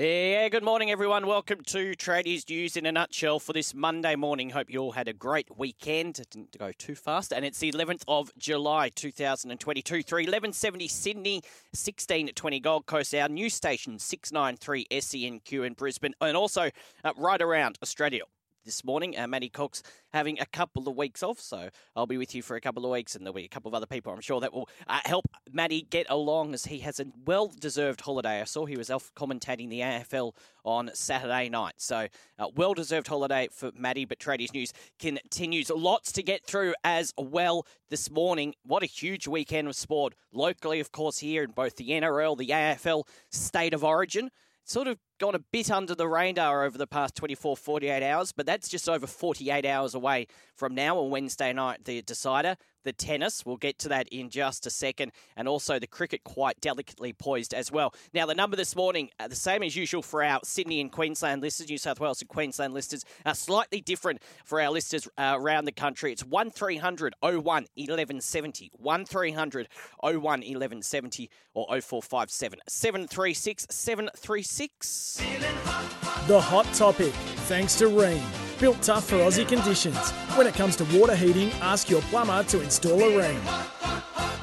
Yeah, good morning, everyone. Welcome to Tradies News in a nutshell for this Monday morning. Hope you all had a great weekend. It didn't go too fast. And it's the 11th of July, 2022. 31170 Sydney, 1620 Gold Coast, our new station, 693 SENQ in Brisbane, and also uh, right around Australia this morning. Uh, Matty Cox having a couple of weeks off, so I'll be with you for a couple of weeks, and there'll be a couple of other people I'm sure that will uh, help Matty get along as he has a well deserved holiday. I saw he was commentating the AFL on Saturday night, so uh, well deserved holiday for Matty. But Tradies News continues. Lots to get through as well this morning. What a huge weekend of sport locally, of course, here in both the NRL, the AFL, State of Origin sort of gone a bit under the radar over the past 24, 48 hours, but that's just over 48 hours away from now on Wednesday night, the decider. The tennis, we'll get to that in just a second, and also the cricket quite delicately poised as well. Now, the number this morning, uh, the same as usual for our Sydney and Queensland listeners, New South Wales and Queensland listeners, uh, slightly different for our listeners uh, around the country. It's 1300 01 1170, 1300 01 1170, or 0457 736 736. The hot topic, thanks to Rheem. Built tough for Aussie conditions. When it comes to water heating, ask your plumber to install a Rheem.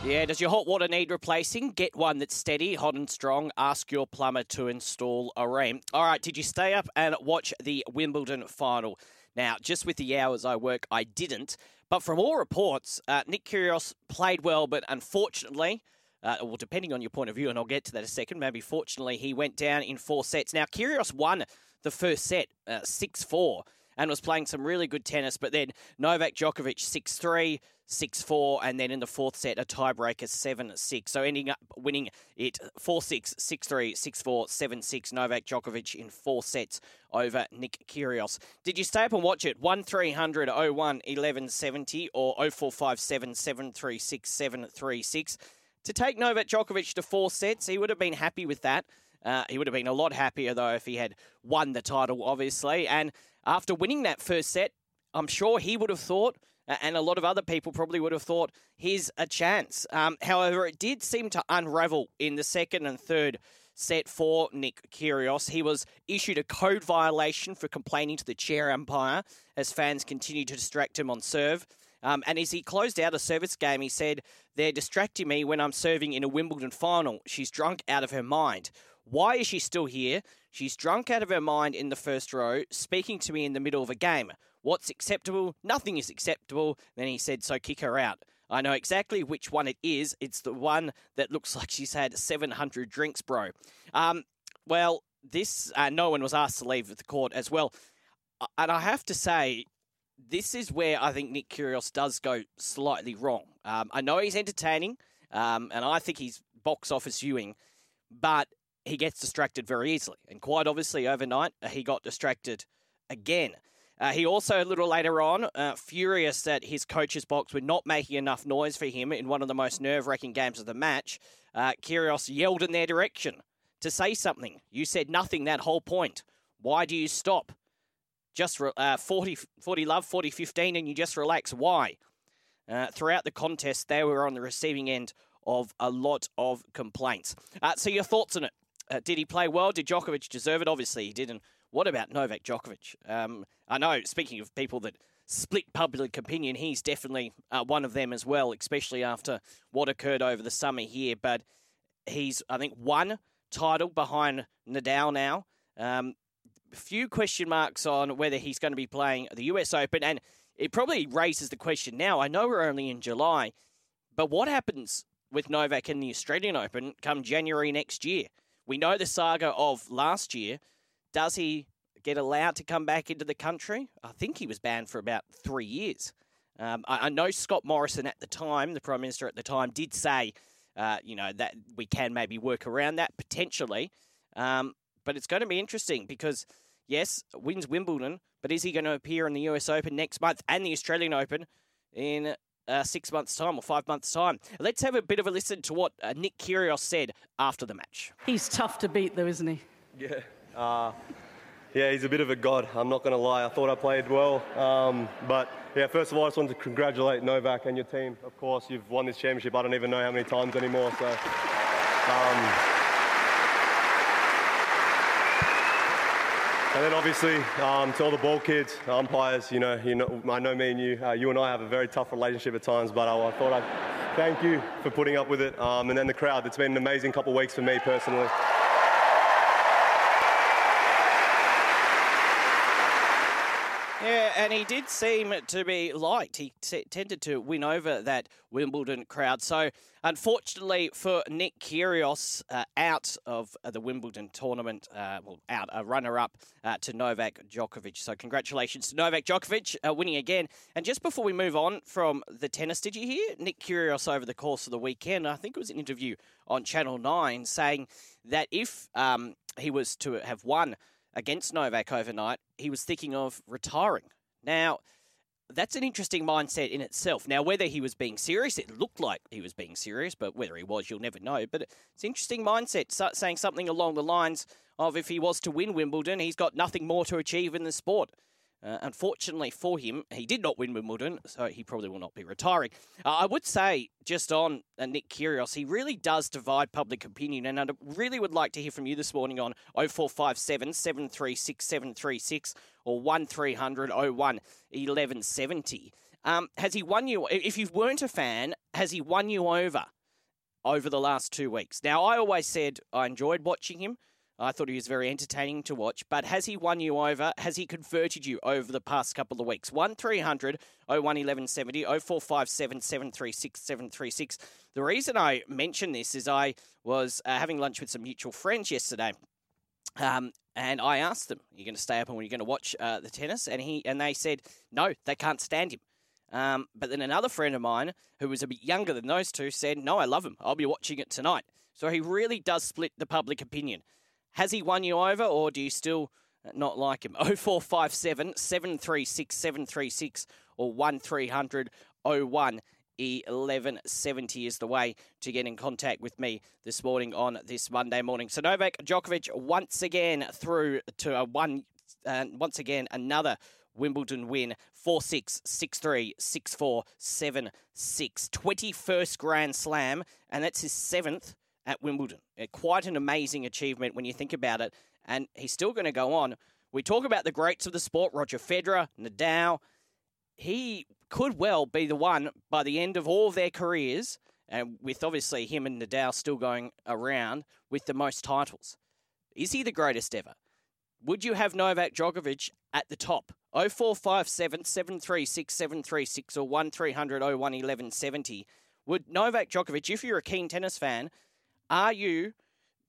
Yeah, does your hot water need replacing? Get one that's steady, hot and strong. Ask your plumber to install a Rheem. All right, did you stay up and watch the Wimbledon final? Now, just with the hours I work, I didn't. But from all reports, uh, Nick Kyrgios played well, but unfortunately, uh, well, depending on your point of view, and I'll get to that a second, maybe fortunately, he went down in four sets. Now, Kyrgios won the first set, uh, 6 4, and was playing some really good tennis, but then Novak Djokovic 6 3. 6 4, and then in the fourth set, a tiebreaker 7 6. So ending up winning it 4 6, 6 3, 6 4, 7 6. Novak Djokovic in four sets over Nick Kyrgios. Did you stay up and watch it? 1300 01 1170 or 0457 736 736. To take Novak Djokovic to four sets, he would have been happy with that. Uh, he would have been a lot happier, though, if he had won the title, obviously. And after winning that first set, I'm sure he would have thought, and a lot of other people probably would have thought, here's a chance. Um, however, it did seem to unravel in the second and third set for Nick Kyrgios. He was issued a code violation for complaining to the chair umpire as fans continued to distract him on serve. Um, and as he closed out a service game, he said, They're distracting me when I'm serving in a Wimbledon final. She's drunk out of her mind. Why is she still here? She's drunk out of her mind in the first row, speaking to me in the middle of a game. What's acceptable? Nothing is acceptable. Then he said, So kick her out. I know exactly which one it is. It's the one that looks like she's had 700 drinks, bro. Um, well, this, uh, no one was asked to leave the court as well. Uh, And I have to say, this is where I think Nick Kyrgios does go slightly wrong. Um, I know he's entertaining, um, and I think he's box office viewing, but he gets distracted very easily. And quite obviously, overnight, uh, he got distracted again. Uh, he also, a little later on, uh, furious that his coach's box were not making enough noise for him in one of the most nerve wracking games of the match. Uh, Kyrgios yelled in their direction to say something. You said nothing that whole point. Why do you stop? Just re- uh, 40, 40 love, 40 15, and you just relax. Why? Uh, throughout the contest, they were on the receiving end of a lot of complaints. Uh, so, your thoughts on it? Uh, did he play well? Did Djokovic deserve it? Obviously, he didn't. What about Novak Djokovic? Um, I know, speaking of people that split public opinion, he's definitely uh, one of them as well, especially after what occurred over the summer here. But he's, I think, one title behind Nadal now. Um, few question marks on whether he's going to be playing the US Open. And it probably raises the question now. I know we're only in July, but what happens with Novak in the Australian Open come January next year? We know the saga of last year. Does he get allowed to come back into the country. I think he was banned for about three years. Um, I, I, know Scott Morrison at the time, the Prime Minister at the time, did say, uh, you know, that we can maybe work around that potentially. Um, but it's going to be interesting because, yes, wins Wimbledon, but is he going to appear in the US Open next month and the Australian Open in uh, six months' time or five months' time? Let's have a bit of a listen to what uh, Nick Kyrgios said after the match. He's tough to beat, though, isn't he? Yeah. Uh, yeah, he's a bit of a god. I'm not going to lie. I thought I played well, um, but yeah. First of all, I just want to congratulate Novak and your team. Of course, you've won this championship. I don't even know how many times anymore. So. Um, and then obviously um, to all the ball kids, umpires, you know, you know, I know me and you, uh, you and I have a very tough relationship at times, but I, I thought I'd thank you for putting up with it. Um, and then the crowd, it's been an amazing couple of weeks for me personally. Yeah, and he did seem to be liked. He t- tended to win over that Wimbledon crowd. So, unfortunately for Nick Kyrgios, uh, out of the Wimbledon tournament, uh, well, out a runner-up uh, to Novak Djokovic. So, congratulations to Novak Djokovic uh, winning again. And just before we move on from the tennis, did you hear Nick Kyrgios over the course of the weekend? I think it was an interview on Channel Nine saying that if um, he was to have won against Novak overnight, he was thinking of retiring. Now, that's an interesting mindset in itself. Now, whether he was being serious, it looked like he was being serious, but whether he was, you'll never know. But it's an interesting mindset, saying something along the lines of if he was to win Wimbledon, he's got nothing more to achieve in the sport. Uh, unfortunately for him, he did not win Wimbledon, so he probably will not be retiring. Uh, I would say, just on uh, Nick Kyrgios, he really does divide public opinion, and I really would like to hear from you this morning on 0457 736 736 or 1300 01 1170. Um, has he won you, if you weren't a fan, has he won you over over the last two weeks? Now, I always said I enjoyed watching him. I thought he was very entertaining to watch. But has he won you over? Has he converted you over the past couple of weeks? 1 300 01 1170 0457 736 736. The reason I mention this is I was uh, having lunch with some mutual friends yesterday. Um, and I asked them, "Are you going to stay up and are you going to watch uh, the tennis?" And he and they said, "No, they can't stand him." Um, but then another friend of mine, who was a bit younger than those two, said, "No, I love him. I'll be watching it tonight." So he really does split the public opinion. Has he won you over, or do you still not like him? 0457 736 736 or 1300 01 1170 is the way to get in contact with me this morning on this Monday morning. So Novak Djokovic once again through to a one, uh, once again another Wimbledon win 4 6, 6 3, 6 4, 7 6. 21st Grand Slam, and that's his seventh at Wimbledon. Quite an amazing achievement when you think about it. And he's still going to go on. We talk about the greats of the sport Roger Federer, Nadal. He could well be the one by the end of all of their careers, and with obviously him and Nadal still going around with the most titles. Is he the greatest ever? Would you have Novak Djokovic at the top? 0457 736 736 or 1300 01 1170. Would Novak Djokovic, if you're a keen tennis fan, are you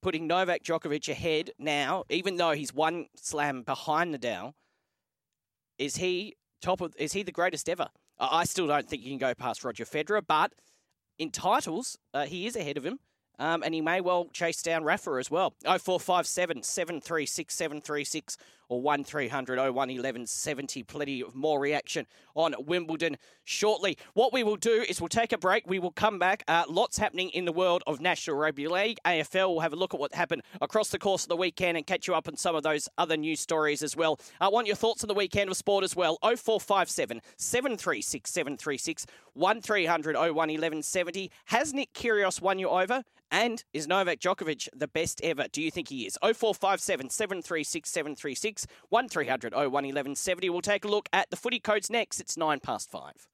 putting Novak Djokovic ahead now, even though he's one slam behind Nadal? Is he top of? Is he the greatest ever? I still don't think you can go past Roger Federer, but in titles, uh, he is ahead of him. Um, and he may well chase down Rafa as well. 0457 736 736 or 1300 01 1170. Plenty of more reaction on Wimbledon shortly. What we will do is we'll take a break. We will come back. Uh, lots happening in the world of National Rugby League. AFL will have a look at what happened across the course of the weekend and catch you up on some of those other news stories as well. I want your thoughts on the weekend of sport as well. 0457 736 736 1300 01 1170. Has Nick Kyrgios won you over? And is Novak Djokovic the best ever? Do you think he is? 0457 736 736 1300 01 1170. We'll take a look at the footy codes next. It's nine past five.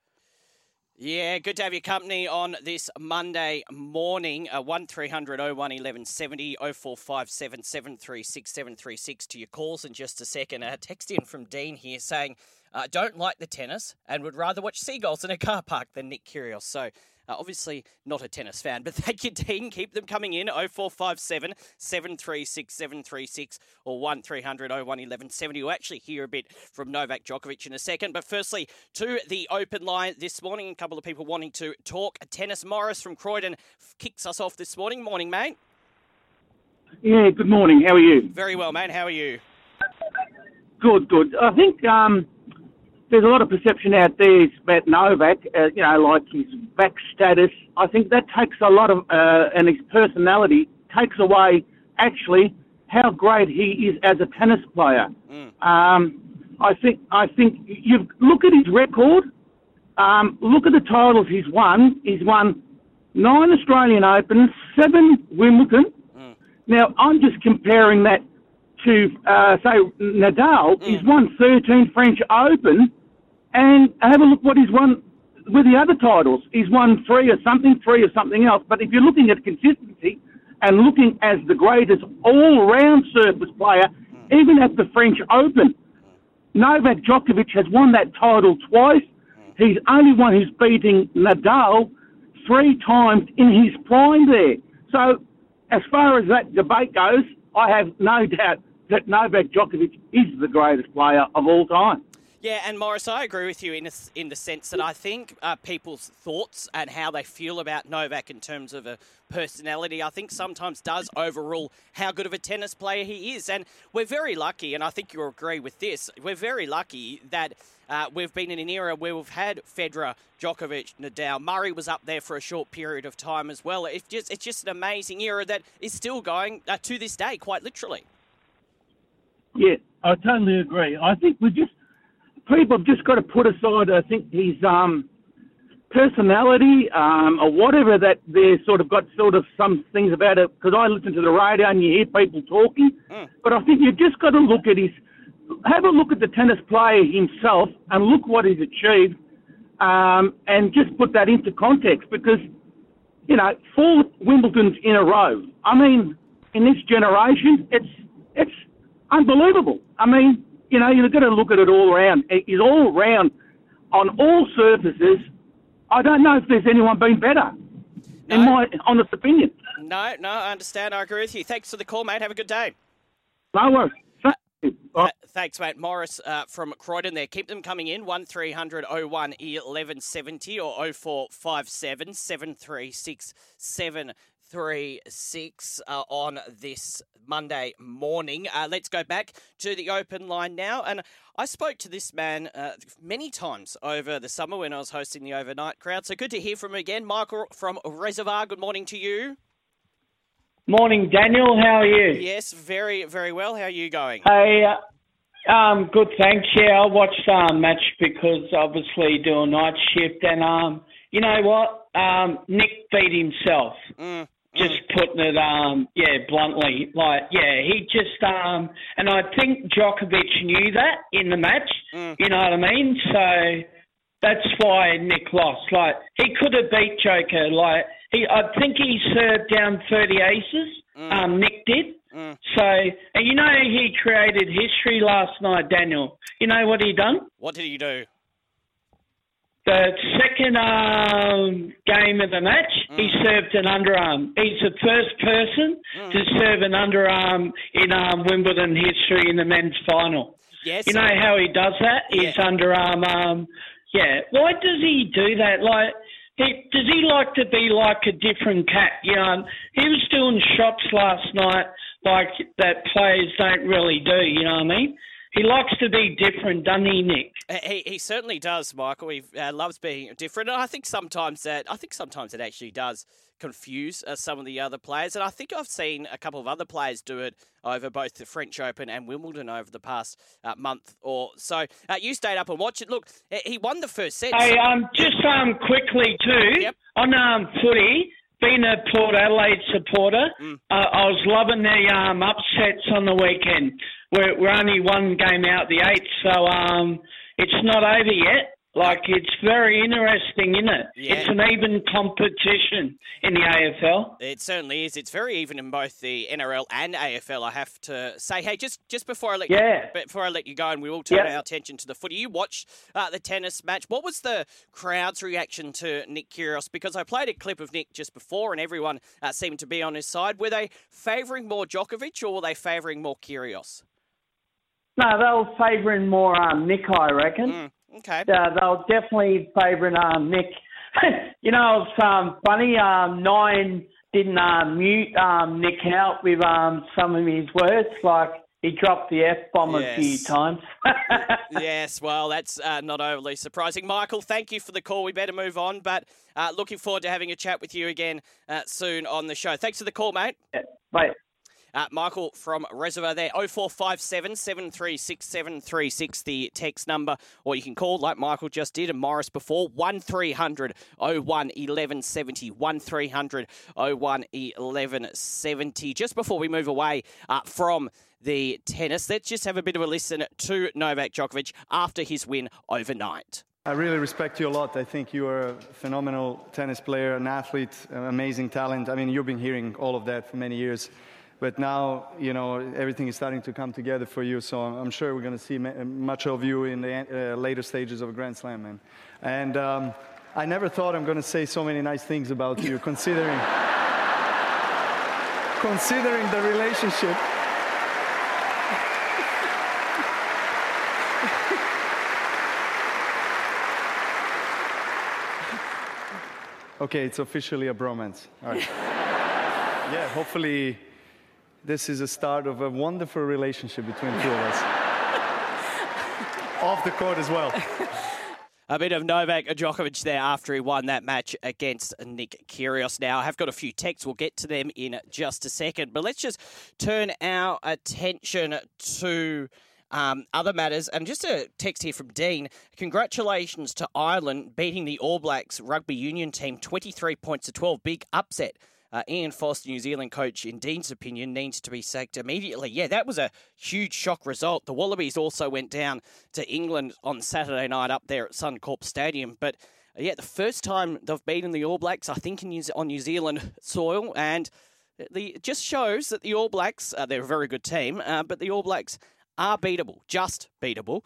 Yeah, good to have your company on this Monday morning. Uh, 1300 01 1170 0457 736 736 to your calls in just a second. A text in from Dean here saying, uh, don't like the tennis and would rather watch seagulls in a car park than Nick Kyrgios. So Uh, obviously, not a tennis fan, but thank you, Dean. Keep them coming in 0457 736 736 or 1300 01 1170. We'll actually hear a bit from Novak Djokovic in a second. But firstly, to the open line this morning, a couple of people wanting to talk tennis. Morris from Croydon kicks us off this morning. Morning, mate. Yeah, good morning. How are you? Very well, mate. How are you? Good, good. I think um, there's a lot of perception out there about Novak, uh, you know, like his back status. I think that takes a lot of, uh, and his personality takes away actually how great he is as a tennis player. Mm. Um, I think I think you look at his record. Um, look at the titles he's won. He's won nine Australian Opens, seven Wimbledon. Mm. Now I'm just comparing that to uh, say Nadal. Mm. He's won 13 French Open, and have a look what he's won with the other titles. He's won three or something, three or something else. But if you're looking at consistency and looking as the greatest all-round surface player, mm. even at the French Open, Novak Djokovic has won that title twice. Mm. He's only one who's beating Nadal three times in his prime there. So, as far as that debate goes, I have no doubt that Novak Djokovic is the greatest player of all time. Yeah, and Morris, I agree with you in a, in the sense that I think uh, people's thoughts and how they feel about Novak in terms of a personality, I think sometimes does overrule how good of a tennis player he is. And we're very lucky, and I think you'll agree with this. We're very lucky that uh, we've been in an era where we've had Federer, Djokovic, Nadal. Murray was up there for a short period of time as well. It's just it's just an amazing era that is still going uh, to this day, quite literally. Yeah, I totally agree. I think we just people have just got to put aside, I think, his um, personality um, or whatever that they sort of got sort of some things about it. Because I listen to the radio and you hear people talking, mm. but I think you've just got to look at his, have a look at the tennis player himself and look what he's achieved, um, and just put that into context because. You know, four Wimbledons in a row. I mean, in this generation, it's it's unbelievable. I mean, you know, you've got to look at it all around. He's all round on all surfaces. I don't know if there's anyone been better, no. in my honest opinion. No, no, I understand. I agree with you. Thanks for the call, mate. Have a good day. No worries. Uh, thanks, mate. Morris uh, from Croydon there. Keep them coming in. 1300 01 1170 or 0457 736 736 uh, on this Monday morning. Uh, let's go back to the open line now. And I spoke to this man uh, many times over the summer when I was hosting the overnight crowd. So good to hear from him again. Michael from Reservoir, good morning to you. Morning, Daniel. How are you? Yes, very, very well. How are you going? Hey, uh, um, good, thanks. Yeah, I watched the um, match because obviously do a night shift, and um, you know what? Um, Nick beat himself. Mm just putting it, um, yeah, bluntly, like, yeah, he just, um, and I think Djokovic knew that in the match. Mm. You know what I mean? So that's why Nick lost. Like, he could have beat Joker. Like, he, I think he served down 30 aces. Mm. Um, Nick did. Mm. So, and you know, he created history last night, Daniel. You know what he done? What did he do? The second um, game of the match, mm. he served an underarm. He's the first person mm. to serve an underarm in um, Wimbledon history in the men's final. Yes. You know how he does that? Yeah. His underarm. Um, yeah. Why does he do that? Like, he, does he like to be like a different cat? You know, he was doing shots last night like that players don't really do. You know what I mean? He likes to be different, doesn't he, Nick? He, he certainly does, Michael. He uh, loves being different. And I think sometimes that I think sometimes it actually does confuse uh, some of the other players. And I think I've seen a couple of other players do it over both the French Open and Wimbledon over the past uh, month or so. Uh, you stayed up and watched it. Look, he won the first set. Hey, um, just um, quickly too yep. on um, footy being a Port Adelaide supporter, mm. uh, I was loving the um, upsets on the weekend. We're, we're only one game out the eighth, so um, it's not over yet. Like it's very interesting, isn't it? Yeah. It's an even competition in the AFL. It certainly is. It's very even in both the NRL and AFL. I have to say. Hey, just just before I let Yeah. you, before I let you go, and we will turn Yeah. our attention to the footy. You watched uh, the tennis match. What was the crowd's reaction to Nick Kyrgios? Because I played a clip of Nick just before, and everyone uh, seemed to be on his side. Were they favouring more Djokovic, or were they favouring more Kyrgios? No, they were favouring more um, Nick, I reckon. Mm, okay. Uh, they'll definitely favouring um, Nick. you know, it's um, funny. Um, Nine didn't um, mute um, Nick out with um, some of his words, like he dropped the f bomb a few Yes. times. yes, well, that's uh, not overly surprising. Michael, thank you for the call. We better move on, but uh, looking forward to having a chat with you again uh, soon on the show. Thanks for the call, mate. Wait. Uh, Michael from Reservoir there, 0457 736 736, the text number, or you can call like Michael just did and Morris before, 1300 01 1170, 1300 01 1170. Just before we move away uh, from the tennis, let's just have a bit of a listen to Novak Djokovic after his win overnight. I really respect you a lot. I think you are a phenomenal tennis player, an athlete, an amazing talent. I mean, you've been hearing all of that for many years. But now, you know, everything is starting to come together for you. So I'm sure we're going to see ma- much of you in the uh, later stages of a Grand Slam, man. And um, I never thought I'm going to say so many nice things about you, considering considering the relationship. Okay, it's officially a bromance. All right. yeah, hopefully this is a start of a wonderful relationship between two of us. Off the court as well. A bit of Novak Djokovic there after he won that match against Nick Kyrgios. Now, I have got a few texts. We'll get to them in just a second. But let's just turn our attention to um, other matters. And just a text here from Dean. Congratulations to Ireland beating the All Blacks rugby union team 23 points to 12. Big upset. Uh, Ian Foster, New Zealand coach, in Dean's opinion, needs to be sacked immediately. Yeah, that was a huge shock result. The Wallabies also went down to England on Saturday night up there at Suncorp Stadium. But yeah, the first time they've beaten the All Blacks, I think, in New, on New Zealand soil. And the, it just shows that the All Blacks, uh, they're a very good team, uh, but the All Blacks are beatable, just beatable.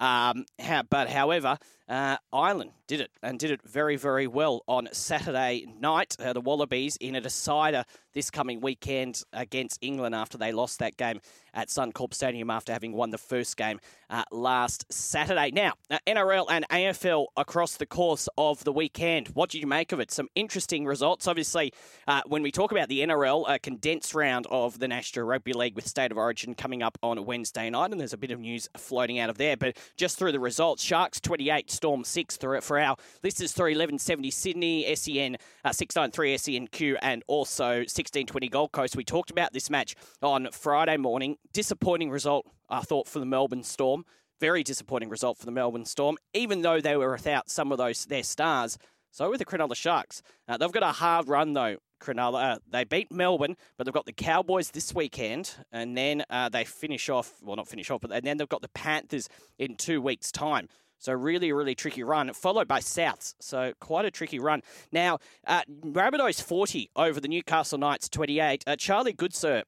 Um, ha- but however, uh, Ireland did it and did it very, very well on Saturday night. Uh, the Wallabies in a decider this coming weekend against England after they lost that game at Suncorp Stadium after having won the first game uh, last Saturday. Now, uh, NRL and AFL across the course of the weekend. What did you make of it? Some interesting results. Obviously, uh, when we talk about the NRL, a condensed round of the National Rugby League with State of Origin coming up on Wednesday night, and there's a bit of news floating out of there. But just through the results, Sharks 28, Storm 6 through for our listeners 31170 Sydney, SEN uh, 693 SENQ, and also 1620 Gold Coast. We talked about this match on Friday morning. Disappointing result, I thought, for the Melbourne Storm. Very disappointing result for the Melbourne Storm, even though they were without some of those their stars. So with the Cronulla Sharks. Uh, they've got a hard run though. Cronulla, uh, they beat Melbourne, but they've got the Cowboys this weekend, and then uh, they finish off. Well, not finish off, but and then they've got the Panthers in two weeks' time. So really, really tricky run, followed by Souths. So quite a tricky run. Now, uh, Rabbitohs 40 over the Newcastle Knights 28. Uh, Charlie Goodsir,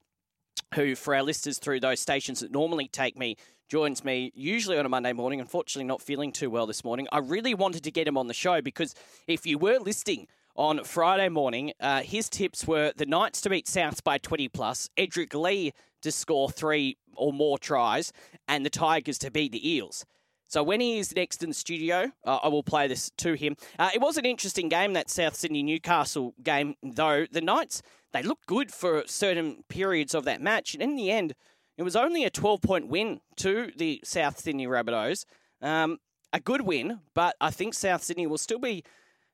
who for our listeners through those stations that normally take me, joins me usually on a Monday morning. Unfortunately, not feeling too well this morning. I really wanted to get him on the show because if you were listening on Friday morning, uh, his tips were the Knights to beat Souths by 20 plus, Edrick Lee to score three or more tries, and the Tigers to beat the Eels. So when he is next in the studio, uh, I will play this to him. Uh, it was an interesting game, that South Sydney Newcastle game, though. The Knights, they looked good for certain periods of that match. And in the end, it was only a 12 point win to the South Sydney Rabbitohs. Um, a good win, but I think South Sydney will still be,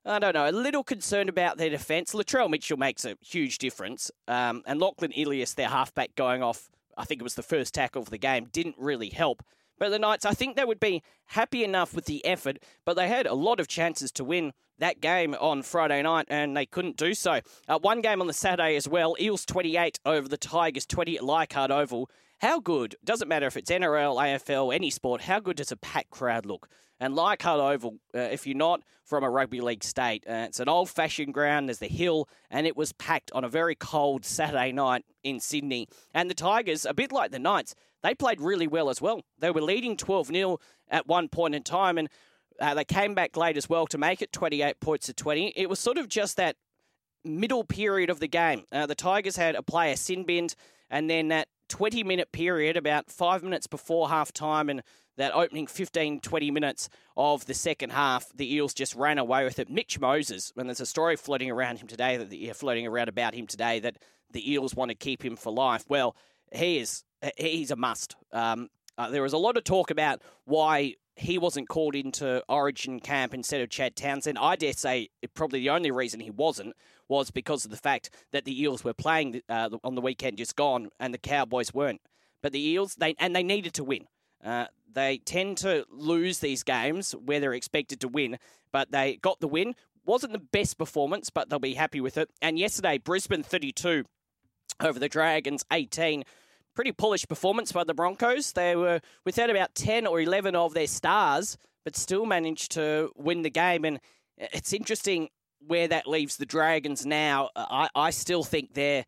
I don't know, a little concerned about their defence. Latrell Mitchell makes a huge difference. Um, and Lachlan Ilias, their halfback, going off, I think it was the first tackle of the game, didn't really help. But the Knights, I think they would be happy enough with the effort, but they had a lot of chances to win that game on Friday night, and they couldn't do so. Uh, one game on the Saturday as well, Eels 28 over the Tigers 20 at Leichhardt Oval. how good, doesn't matter if it's NRL, AFL, any sport, how good does a packed crowd look? And Leichhardt Oval, uh, if you're not from a rugby league state, uh, it's an old fashioned ground. There's the hill, and it was packed on a very cold Saturday night in Sydney. And the Tigers, a bit like the Knights, they played really well as well. They were leading 12 0 at one point in time, and uh, they came back late as well to make it 28 points to 20. It was sort of just that middle period of the game. Uh, the Tigers had a player sin binned, and then that 20 minute period, about five minutes before half time, and that opening 15, 20 minutes of the second half, the Eels just ran away with it. Mitch Moses, and there's a story floating around him today, that the, floating around about him today, that the Eels want to keep him for life. Well, he is he's a must. Um, uh, there was a lot of talk about why he wasn't called into Origin camp instead of Chad Townsend. I dare say probably the only reason he wasn't was because of the fact that the Eels were playing uh, on the weekend just gone and the Cowboys weren't. But the Eels, they and they needed to win. Uh, they tend to lose these games where they're expected to win, but they got the win. Wasn't the best performance, but they'll be happy with it. And yesterday, Brisbane 32 over the Dragons 18 pretty bullish performance by the Broncos. They were without about 10 or 11 of their stars, but still managed to win the game. And it's interesting where that leaves the Dragons now. I, I still think they're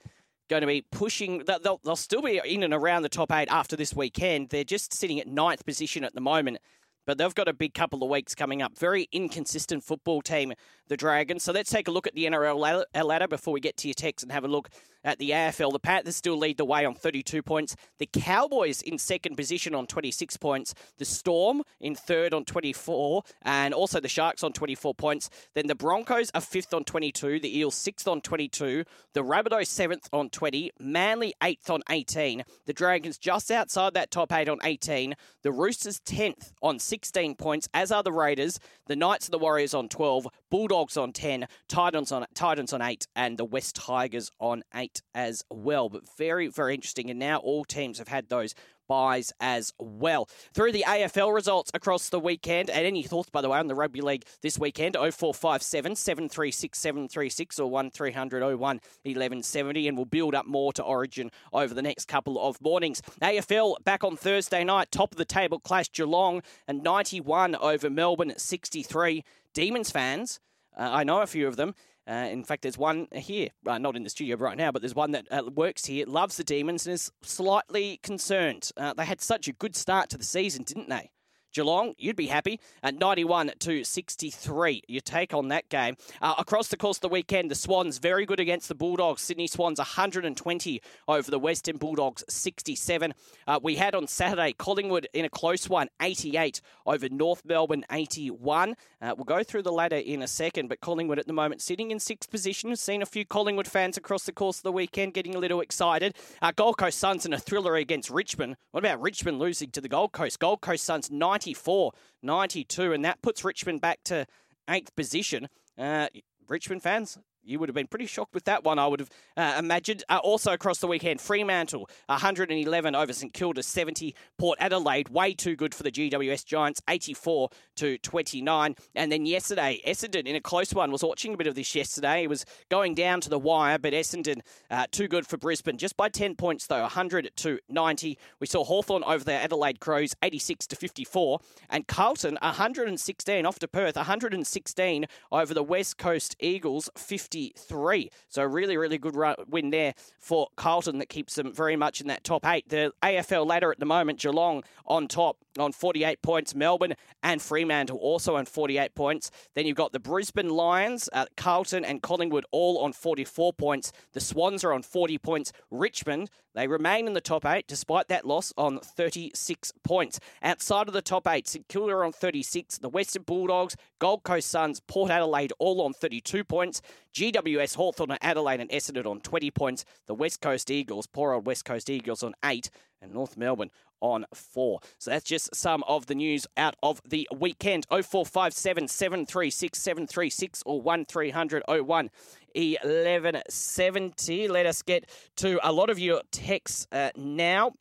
going to be pushing, they'll, they'll still be in and around the top eight after this weekend. They're just sitting at ninth position at the moment but they've got a big couple of weeks coming up. Very inconsistent football team, the Dragons. So let's take a look at the NRL ladder before we get to your text and have a look at the AFL. The Panthers still lead the way on 32 points. The Cowboys in second position on 26 points. The Storm in third on 24, and also the Sharks on 24 points. Then the Broncos are fifth on 22. The Eels sixth on 22. The Rabbitohs seventh on 20. Manly eighth on 18. The Dragons just outside that top eight on 18. The Roosters 10th on 16 points, as are the Raiders. The Knights and the Warriors on 12. Bulldogs on 10. Titans on Titans on 8. And the West Tigers on 8 as well. But very, very interesting. And now all teams have had those buys as well. Through the AFL results across the weekend, and any thoughts, by the way, on the Rugby League this weekend, 0457 736 736 or 1300 01 1170, and we'll build up more to Origin over the next couple of mornings. AFL back on Thursday night, top of the table clash Geelong and 91 over Melbourne at 63. Demons fans, uh, I know a few of them. Uh, in fact, there's one here, uh, not in the studio right now, but there's one that uh, works here, loves the Demons, and is slightly concerned. Uh, they had such a good start to the season, didn't they? Geelong, you'd be happy at 91 to 63. Your take on that game. Uh, across the course of the weekend, the Swans very good against the Bulldogs. Sydney Swans 120 over the Western Bulldogs 67. Uh, we had on Saturday Collingwood in a close one 88 over North Melbourne 81. Uh, we'll go through the ladder in a second, but Collingwood at the moment sitting in sixth position. Seen a few Collingwood fans across the course of the weekend getting a little excited. Uh, Gold Coast Suns in a thriller against Richmond. What about Richmond losing to the Gold Coast? Gold Coast Suns 90 94 92, and that puts Richmond back to eighth position. Uh, Richmond fans, you would have been pretty shocked with that one, I would have uh, imagined. Uh, also across the weekend, Fremantle 111 over St Kilda 70. Port Adelaide way too good for the GWS Giants 84 to 29. And then yesterday, Essendon in a close one was watching a bit of this yesterday. It was going down to the wire, but Essendon uh, too good for Brisbane just by 10 points though, 100 to 90. We saw Hawthorn over the Adelaide Crows 86 to 54, and Carlton 116 off to Perth 116 over the West Coast Eagles 50. 53. So really, really good win there for Carlton that keeps them very much in that top eight. The AFL ladder at the moment, Geelong on top on 48 points. Melbourne and Fremantle also on 48 points. Then you've got the Brisbane Lions, uh, Carlton and Collingwood all on 44 points. The Swans are on 40 points. Richmond, they remain in the top eight despite that loss on 36 points. Outside of the top eight, St Kilda on 36. The Western Bulldogs, Gold Coast Suns, Port Adelaide all on 32 points. GWS, Hawthorn, Adelaide and Essendon on 20 points. The West Coast Eagles, poor old West Coast Eagles on 8. And North Melbourne on 4. So that's just some of the news out of the weekend. 0457 736 736 or 1300 01 1170. Let us get to a lot of your texts uh, now.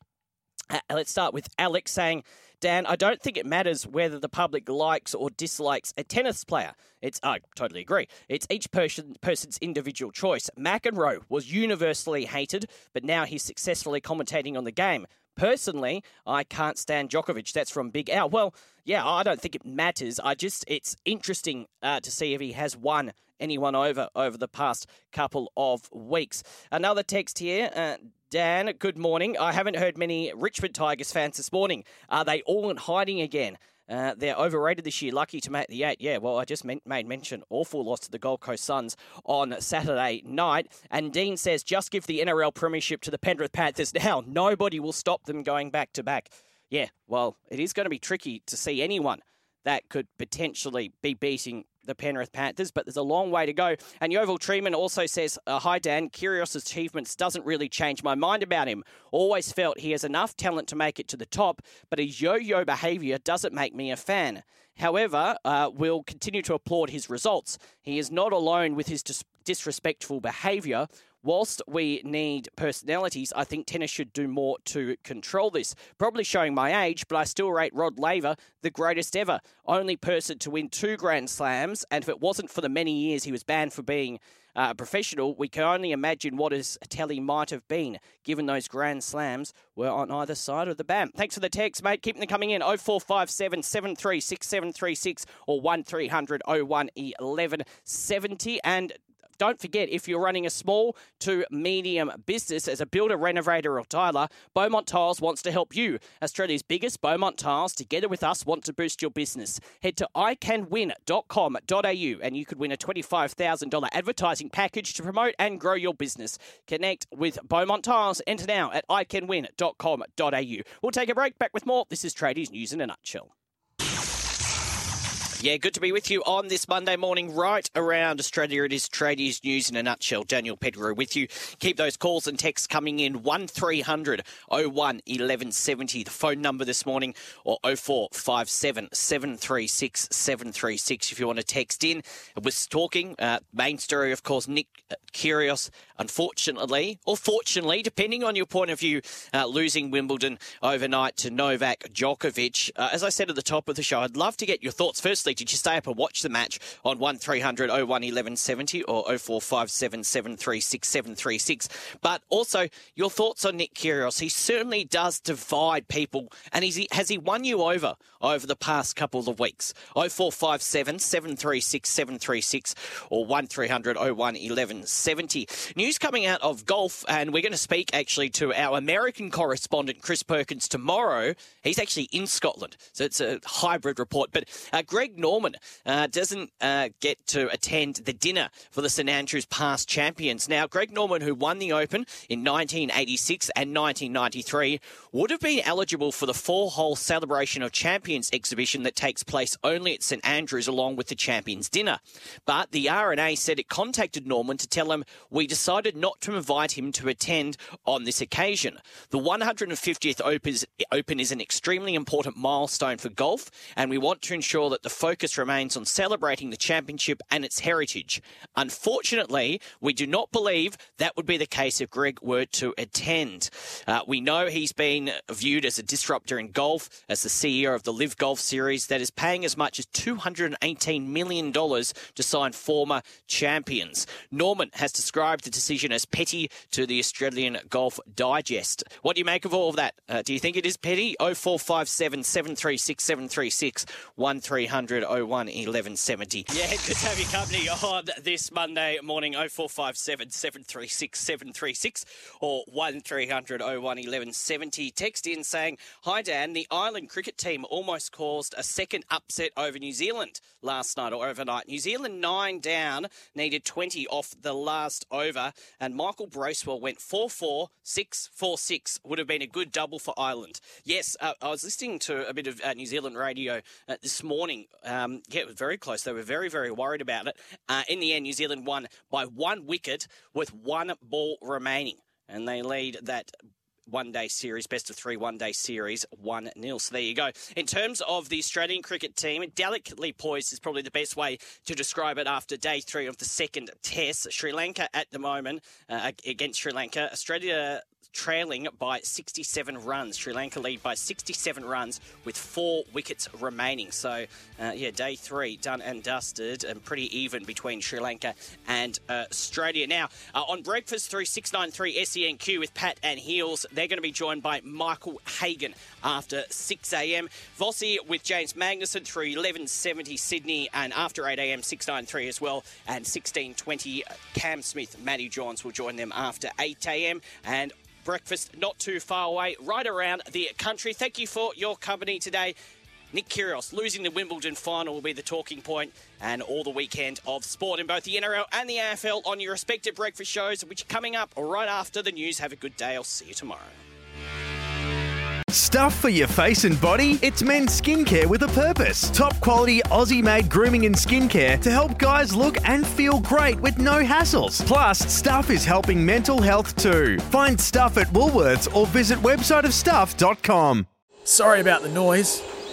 Uh, let's start with Alex saying, Dan, I don't think it matters whether the public likes or dislikes a tennis player. It's I totally agree. It's each person person's individual choice. McEnroe was universally hated, but now he's successfully commentating on the game. Personally, I can't stand Djokovic. That's from Big Al. Well, yeah, I don't think it matters. I just, it's interesting uh, to see if he has won anyone over over the past couple of weeks. Another text here. Uh, Dan, good morning. I haven't heard many Richmond Tigers fans this morning. Are they all in hiding again? Uh, they're overrated this year. Lucky to make the eight. Yeah, well, I just made mention. Awful loss to the Gold Coast Suns on Saturday night. And Dean says, just give the NRL Premiership to the Penrith Panthers now. Nobody will stop them going back to back. Yeah, well, it is going to be tricky to see anyone that could potentially be beating the Penrith Panthers, but there's a long way to go. And Yeovil Treeman also says, uh, Hi Dan, Kyrgios' achievements doesn't really change my mind about him. Always felt he has enough talent to make it to the top, but his yo-yo behaviour doesn't make me a fan. However, uh, we'll continue to applaud his results. He is not alone with his dis- disrespectful behaviour whilst we need personalities, I think tennis should do more to control this. Probably showing my age, but I still rate Rod Laver the greatest ever. Only person to win two Grand Slams, and if it wasn't for the many years he was banned for being uh, a professional, we can only imagine what his tally might have been, given those Grand Slams were on either side of the ban. Thanks for the text, mate. Keep them coming in 0457 736 736 or 1300 01 1170. And don't forget, if you're running a small to medium business as a builder, renovator, or tiler, Beaumont Tiles wants to help you. Australia's biggest Beaumont Tiles, together with us, want to boost your business. Head to icanwin.com.au and you could win a $25,000 advertising package to promote and grow your business. Connect with Beaumont Tiles. Enter now at icanwin.com.au. We'll take a break. Back with more. This is Tradies News in a nutshell. Yeah, good to be with you on this Monday morning, right around Australia. It is Tradies News in a nutshell. Daniel Pettigrew with you. Keep those calls and texts coming in 1300 01 1170. The phone number this morning or 0457 736 736 if you want to text in. Was talking, uh, main story, of course, Nick Kyrgios, unfortunately, or fortunately, depending on your point of view, uh, losing Wimbledon overnight to Novak Djokovic. Uh, as I said at the top of the show, I'd love to get your thoughts. Firstly, did you stay up and watch the match on 1300 01 1170 or 0457 736 736? But also, your thoughts on Nick Kyrgios. He certainly does divide people. And he, has he won you over over the past couple of weeks? 0457 736 736 or 1300 01 1170. News coming out of golf, and we're going to speak actually to our American correspondent, Chris Perkins, tomorrow. He's actually in Scotland, so it's a hybrid report. But uh, Greg Norman uh, doesn't uh, get to attend the dinner for the St Andrews past champions. Now, Greg Norman, who won the Open in 1986 and 1993, would have been eligible for the four hole celebration of champions exhibition that takes place only at St Andrews along with the champions dinner. But the R&A said it contacted Norman to tell him we decided not to invite him to attend on this occasion. The 150th Open is an extremely important milestone for golf, and we want to ensure that the focus remains on celebrating the championship and its heritage. Unfortunately, we do not believe that would be the case if Greg were to attend. Uh, we know he's been viewed as a disruptor in golf, as the CEO of the LIV Golf Series that is paying as much as $218 million to sign former champions. Norman has described the decision as petty to the Australian Golf Digest. What do you make of all of that? Uh, do you think it is petty? 0457 736 736 1300 01 1170. Yeah, good to have your company on this Monday morning. 0457 736 736 or 1300 01 1170. Text in saying, Hi Dan, the Ireland cricket team almost caused a second upset over New Zealand last night or overnight. New Zealand nine down, needed 20 off the last over, and Michael Bracewell went 4 4, 6 4 6. Would have been a good double for Ireland. Yes, uh, I was listening to a bit of uh, New Zealand radio uh, this morning. Um, yeah, it was very close. They were very, very worried about it. Uh, in the end, New Zealand won by one wicket with one ball remaining. And they lead that one day series, best of three one day series, 1 0. So there you go. In terms of the Australian cricket team, delicately poised is probably the best way to describe it after day three of the second test. Sri Lanka at the moment uh, against Sri Lanka. Australia trailing by 67 runs. Sri Lanka lead by 67 runs with four wickets remaining. So, uh, yeah, day three done and dusted and pretty even between Sri Lanka and uh, Australia. Now, uh, on breakfast through 693 SENQ with Pat and Heals, they're going to be joined by Michael Hagan after 6 a.m. Vossy with James Magnussen through 1170 Sydney and after 8 a.m. 693 as well. And 1620 uh, Cam Smith, Matty Johns will join them after 8 a.m. And breakfast not too far away, right around the country. Thank you for your company today. Nick Kyrgios losing the Wimbledon final will be the talking point, and all the weekend of sport in both the NRL and the AFL on your respective breakfast shows, which are coming up right after the news. Have a good day. I'll see you tomorrow. Stuff for your face and body? It's men's skincare with a purpose. Top quality Aussie made grooming and skincare to help guys look and feel great with no hassles. Plus, Stuff is helping mental health too. Find Stuff at Woolworths or visit websiteofstuff.com. Sorry about the noise.